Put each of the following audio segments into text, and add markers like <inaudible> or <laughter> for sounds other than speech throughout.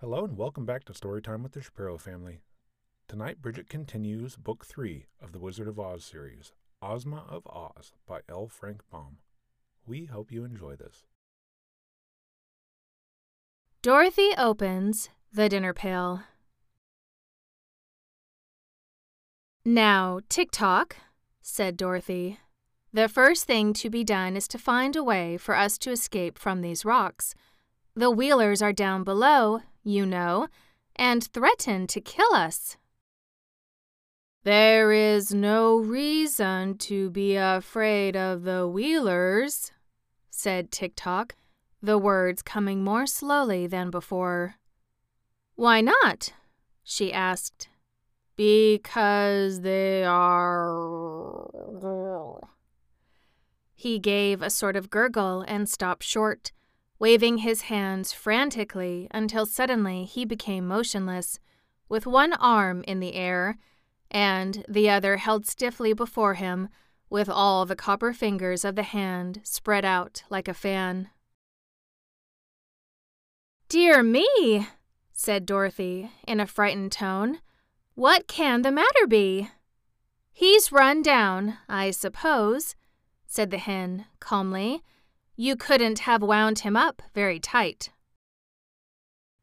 Hello and welcome back to Storytime with the Shapiro family. Tonight, Bridget continues Book 3 of the Wizard of Oz series, Ozma of Oz by L. Frank Baum. We hope you enjoy this. Dorothy opens the dinner pail. Now, Tick Tock, said Dorothy. The first thing to be done is to find a way for us to escape from these rocks. The Wheelers are down below, you know, and threaten to kill us. There is no reason to be afraid of the Wheelers, said Tick Tock, the words coming more slowly than before. Why not? she asked. Because they are. He gave a sort of gurgle and stopped short, waving his hands frantically until suddenly he became motionless, with one arm in the air and the other held stiffly before him, with all the copper fingers of the hand spread out like a fan. Dear me, said Dorothy in a frightened tone. What can the matter be? He's run down, I suppose, said the hen calmly. You couldn't have wound him up very tight.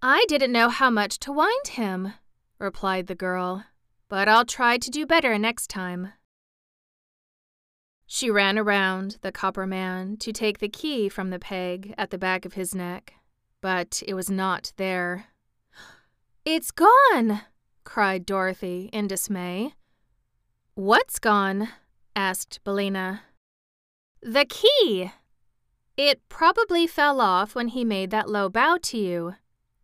I didn't know how much to wind him, replied the girl, but I'll try to do better next time. She ran around the copper man to take the key from the peg at the back of his neck, but it was not there. It's gone! cried Dorothy in dismay. What's gone? asked Billina. The key! It probably fell off when he made that low bow to you,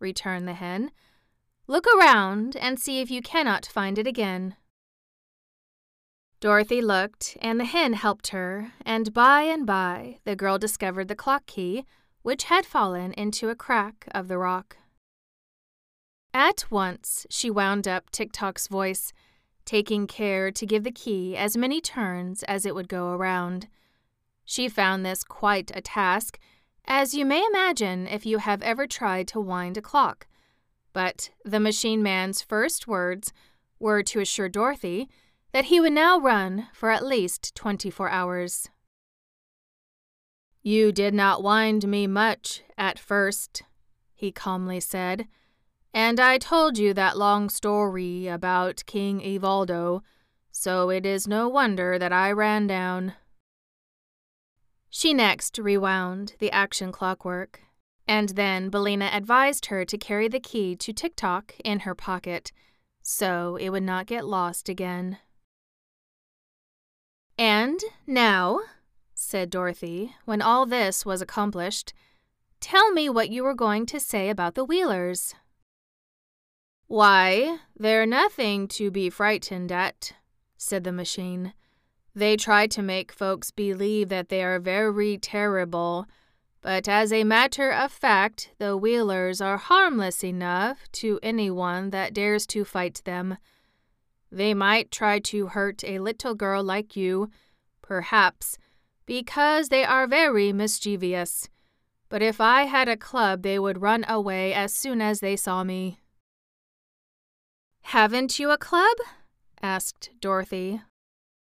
returned the hen. Look around and see if you cannot find it again. Dorothy looked, and the hen helped her, and by and by the girl discovered the clock key, which had fallen into a crack of the rock. At once she wound up Tick Tock's voice, taking care to give the key as many turns as it would go around. She found this quite a task, as you may imagine if you have ever tried to wind a clock. But the machine man's first words were to assure Dorothy that he would now run for at least 24 hours. You did not wind me much at first, he calmly said. And I told you that long story about King Evoldo, so it is no wonder that I ran down. She next rewound the action clockwork, and then Billina advised her to carry the key to Tick Tock in her pocket, so it would not get lost again. And now, said Dorothy, when all this was accomplished, tell me what you were going to say about the Wheelers. Why, they're nothing to be frightened at, said the machine. They try to make folks believe that they are very terrible, but as a matter of fact, the Wheelers are harmless enough to anyone that dares to fight them. They might try to hurt a little girl like you, perhaps, because they are very mischievous. But if I had a club, they would run away as soon as they saw me. Haven't you a club? asked Dorothy.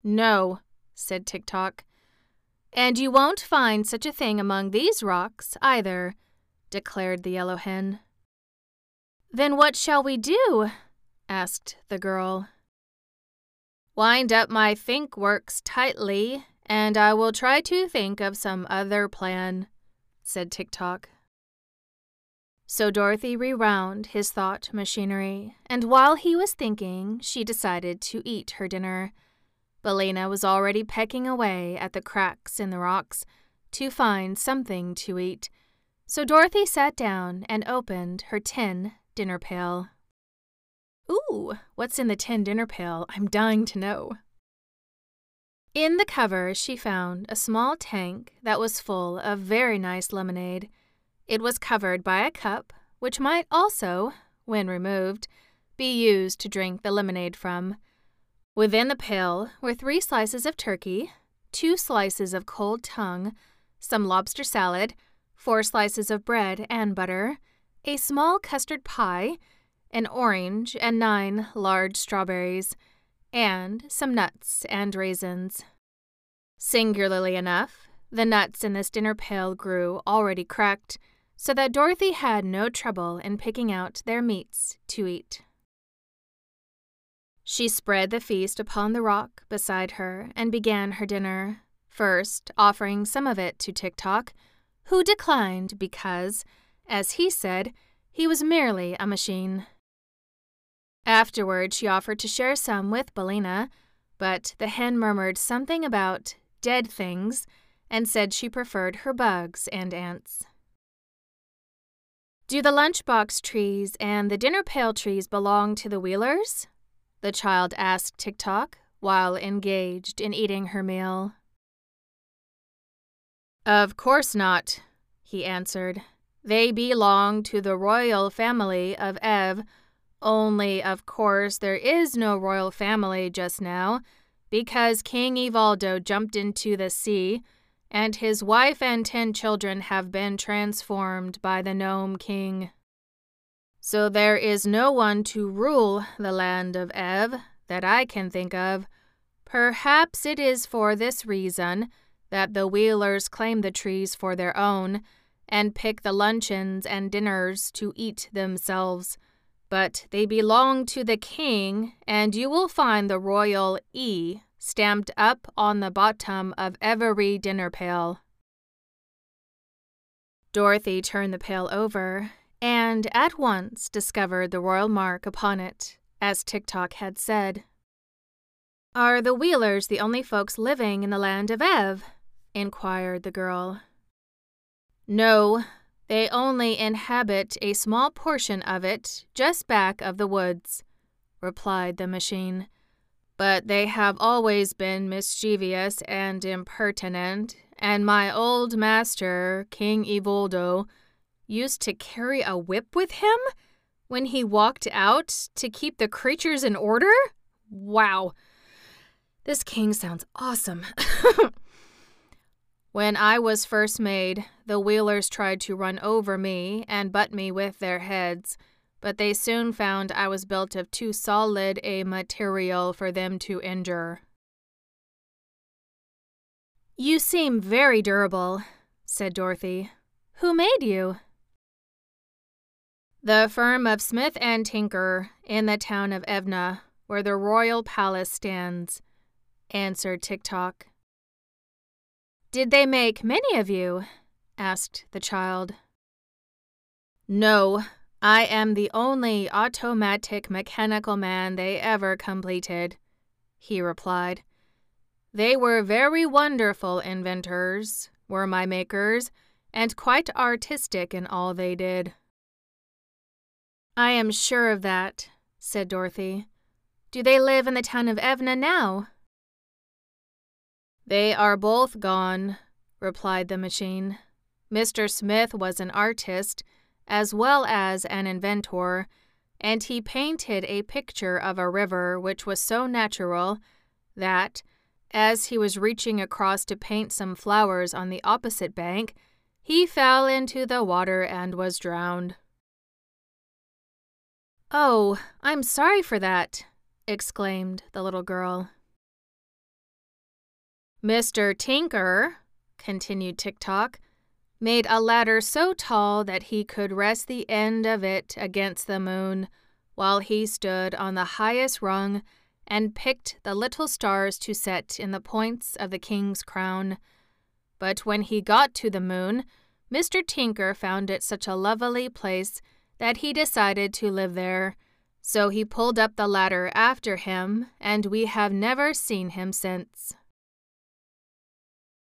No, said Tick Tock. And you won't find such a thing among these rocks, either, declared the yellow hen. Then what shall we do? asked the girl. Wind up my think works tightly, and I will try to think of some other plan, said Tick Tock. So Dorothy rewound his thought machinery, and while he was thinking, she decided to eat her dinner. Billina was already pecking away at the cracks in the rocks to find something to eat, so Dorothy sat down and opened her tin dinner pail. Ooh, what's in the tin dinner pail? I'm dying to know. In the cover, she found a small tank that was full of very nice lemonade. It was covered by a cup, which might also, when removed, be used to drink the lemonade from. Within the pail were three slices of turkey, two slices of cold tongue, some lobster salad, four slices of bread and butter, a small custard pie, an orange, and nine large strawberries, and some nuts and raisins. Singularly enough, the nuts in this dinner pail grew already cracked, so that Dorothy had no trouble in picking out their meats to eat. She spread the feast upon the rock beside her and began her dinner, first offering some of it to Tik Tok, who declined because, as he said, he was merely a machine. Afterward, she offered to share some with Billina, but the hen murmured something about dead things and said she preferred her bugs and ants. Do the lunchbox trees and the dinner pail trees belong to the Wheelers? The child asked Tik Tok while engaged in eating her meal. Of course not, he answered. They belong to the royal family of Ev. Only, of course, there is no royal family just now, because King Evoldo jumped into the sea, and his wife and ten children have been transformed by the Gnome King. So there is no one to rule the land of Ev that I can think of. Perhaps it is for this reason that the Wheelers claim the trees for their own and pick the luncheons and dinners to eat themselves. But they belong to the king, and you will find the royal E stamped up on the bottom of every dinner pail. Dorothy turned the pail over and at once discovered the royal mark upon it, as Tik Tok had said. Are the Wheelers the only folks living in the land of Ev? inquired the girl. No, they only inhabit a small portion of it just back of the woods, replied the machine. But they have always been mischievous and impertinent, and my old master, King Evoldo, used to carry a whip with him when he walked out to keep the creatures in order? Wow. This king sounds awesome. <laughs> When I was first made, the Wheelers tried to run over me and butt me with their heads, but they soon found I was built of too solid a material for them to injure. You seem very durable, said Dorothy. Who made you? The firm of Smith and Tinker in the town of Evna, where the royal palace stands, answered Tik Tok. Did they make many of you? asked the child. No, I am the only automatic mechanical man they ever completed, he replied. They were very wonderful inventors, were my makers, and quite artistic in all they did. I am sure of that, said Dorothy. Do they live in the town of Evna now? They are both gone, replied the machine. Mr. Smith was an artist as well as an inventor, and he painted a picture of a river which was so natural that, as he was reaching across to paint some flowers on the opposite bank, he fell into the water and was drowned. Oh, I'm sorry for that, exclaimed the little girl. Mr. Tinker, continued Tik Tok, made a ladder so tall that he could rest the end of it against the moon while he stood on the highest rung and picked the little stars to set in the points of the king's crown. But when he got to the moon, Mr. Tinker found it such a lovely place that he decided to live there. So he pulled up the ladder after him, and we have never seen him since.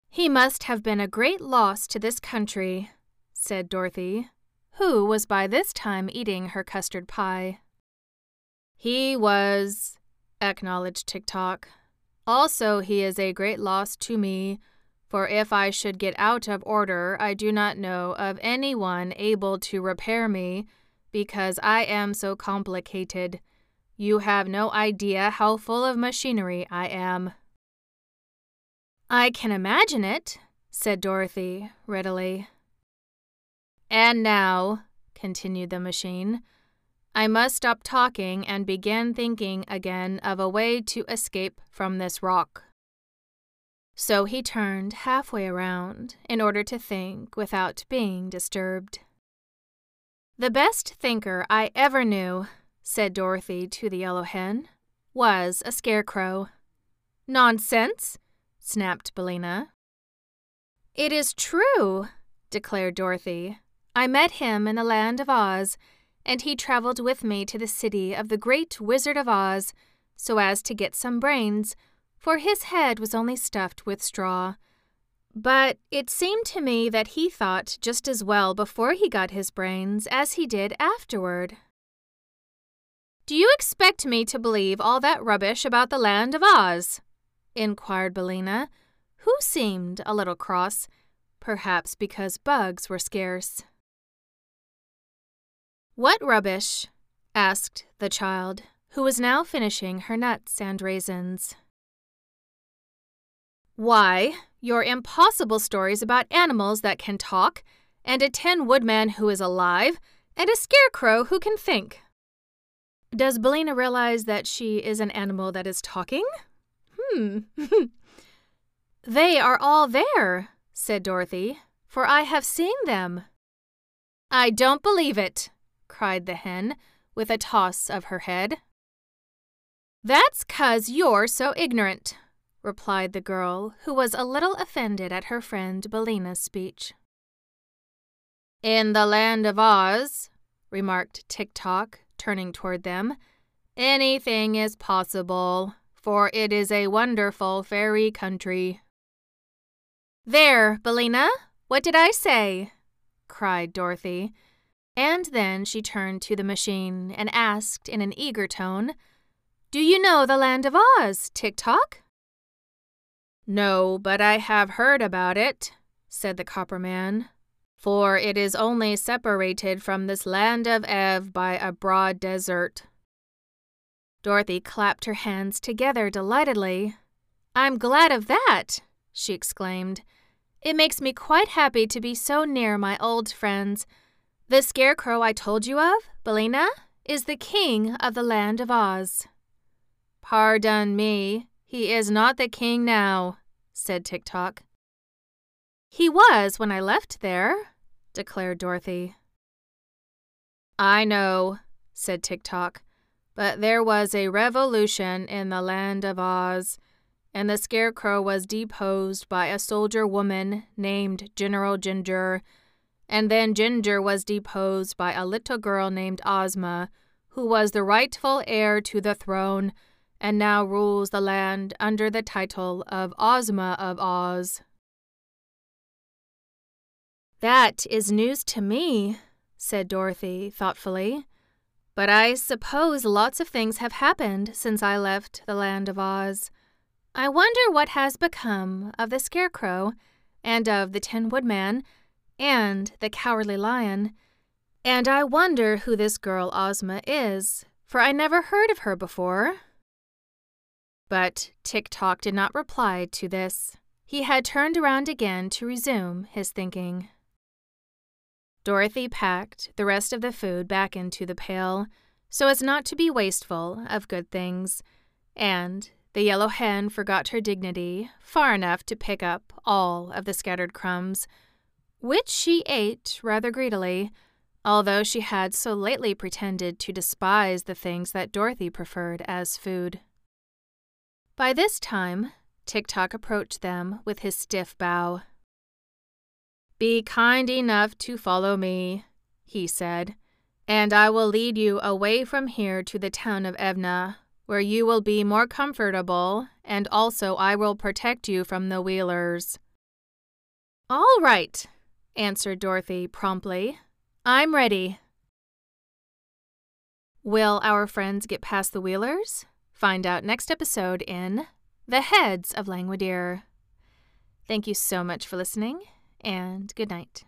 He must have been a great loss to this country, said Dorothy, who was by this time eating her custard pie. He was, acknowledged Tik Tok. Also, he is a great loss to me, for if I should get out of order, I do not know of any one able to repair me, because I am so complicated. You have no idea how full of machinery I am. I can imagine it, said Dorothy readily. And now, continued the machine. I must stop talking and begin thinking again of a way to escape from this rock. So he turned halfway around in order to think without being disturbed. The best thinker I ever knew, said Dorothy to the yellow hen, was a scarecrow. Nonsense, snapped Billina. It is true, declared Dorothy. I met him in the land of Oz, and he traveled with me to the city of the great Wizard of Oz so as to get some brains for his head was only stuffed with straw. But it seemed to me that he thought just as well before he got his brains as he did afterward. Do you expect me to believe all that rubbish about the land of Oz? inquired Billina, who seemed a little cross, perhaps because bugs were scarce. What rubbish? asked the child, who was now finishing her nuts and raisins. Why, your impossible stories about animals that can talk, and a Tin Woodman who is alive, and a Scarecrow who can think. Does Billina realize that she is an animal that is talking? Hmm. <laughs> they are all there, said Dorothy, for I have seen them. I don't believe it, cried the hen, with a toss of her head. That's 'cause you're so ignorant, replied the girl, who was a little offended at her friend Billina's speech. In the land of Oz, remarked Tik Tok, turning toward them, anything is possible, for it is a wonderful fairy country. There, Billina, what did I say? cried Dorothy. And then she turned to the machine and asked in an eager tone, Do you know the land of Oz, Tik Tok? No, but I have heard about it, said the copper man, for it is only separated from this land of Ev by a broad desert. Dorothy clapped her hands together delightedly. I'm glad of that, she exclaimed. It makes me quite happy to be so near my old friends. The scarecrow I told you of, Billina, is the king of the land of Oz. Pardon me, he is not the king now, said Tik Tok. He was when I left there, declared Dorothy. I know, said Tik Tok, but there was a revolution in the land of Oz, and the Scarecrow was deposed by a soldier woman named General Jinjur, and then Jinjur was deposed by a little girl named Ozma, who was the rightful heir to the throne and now rules the land under the title of Ozma of Oz. That is news to me, said Dorothy thoughtfully. But I suppose lots of things have happened since I left the land of Oz. I wonder what has become of the Scarecrow, and of the Tin Woodman, and the Cowardly Lion. And I wonder who this girl Ozma is, for I never heard of her before. But Tik Tok did not reply to this. He had turned around again to resume his thinking. Dorothy packed the rest of the food back into the pail so as not to be wasteful of good things, and the yellow hen forgot her dignity far enough to pick up all of the scattered crumbs, which she ate rather greedily, although she had so lately pretended to despise the things that Dorothy preferred as food. By this time, Tik Tok approached them with his stiff bow. Be kind enough to follow me, he said, and I will lead you away from here to the town of Evna, where you will be more comfortable, and also I will protect you from the Wheelers. All right, answered Dorothy promptly. I'm ready. Will our friends get past the Wheelers? Find out next episode in The Heads of Langwidere. Thank you so much for listening, and good night.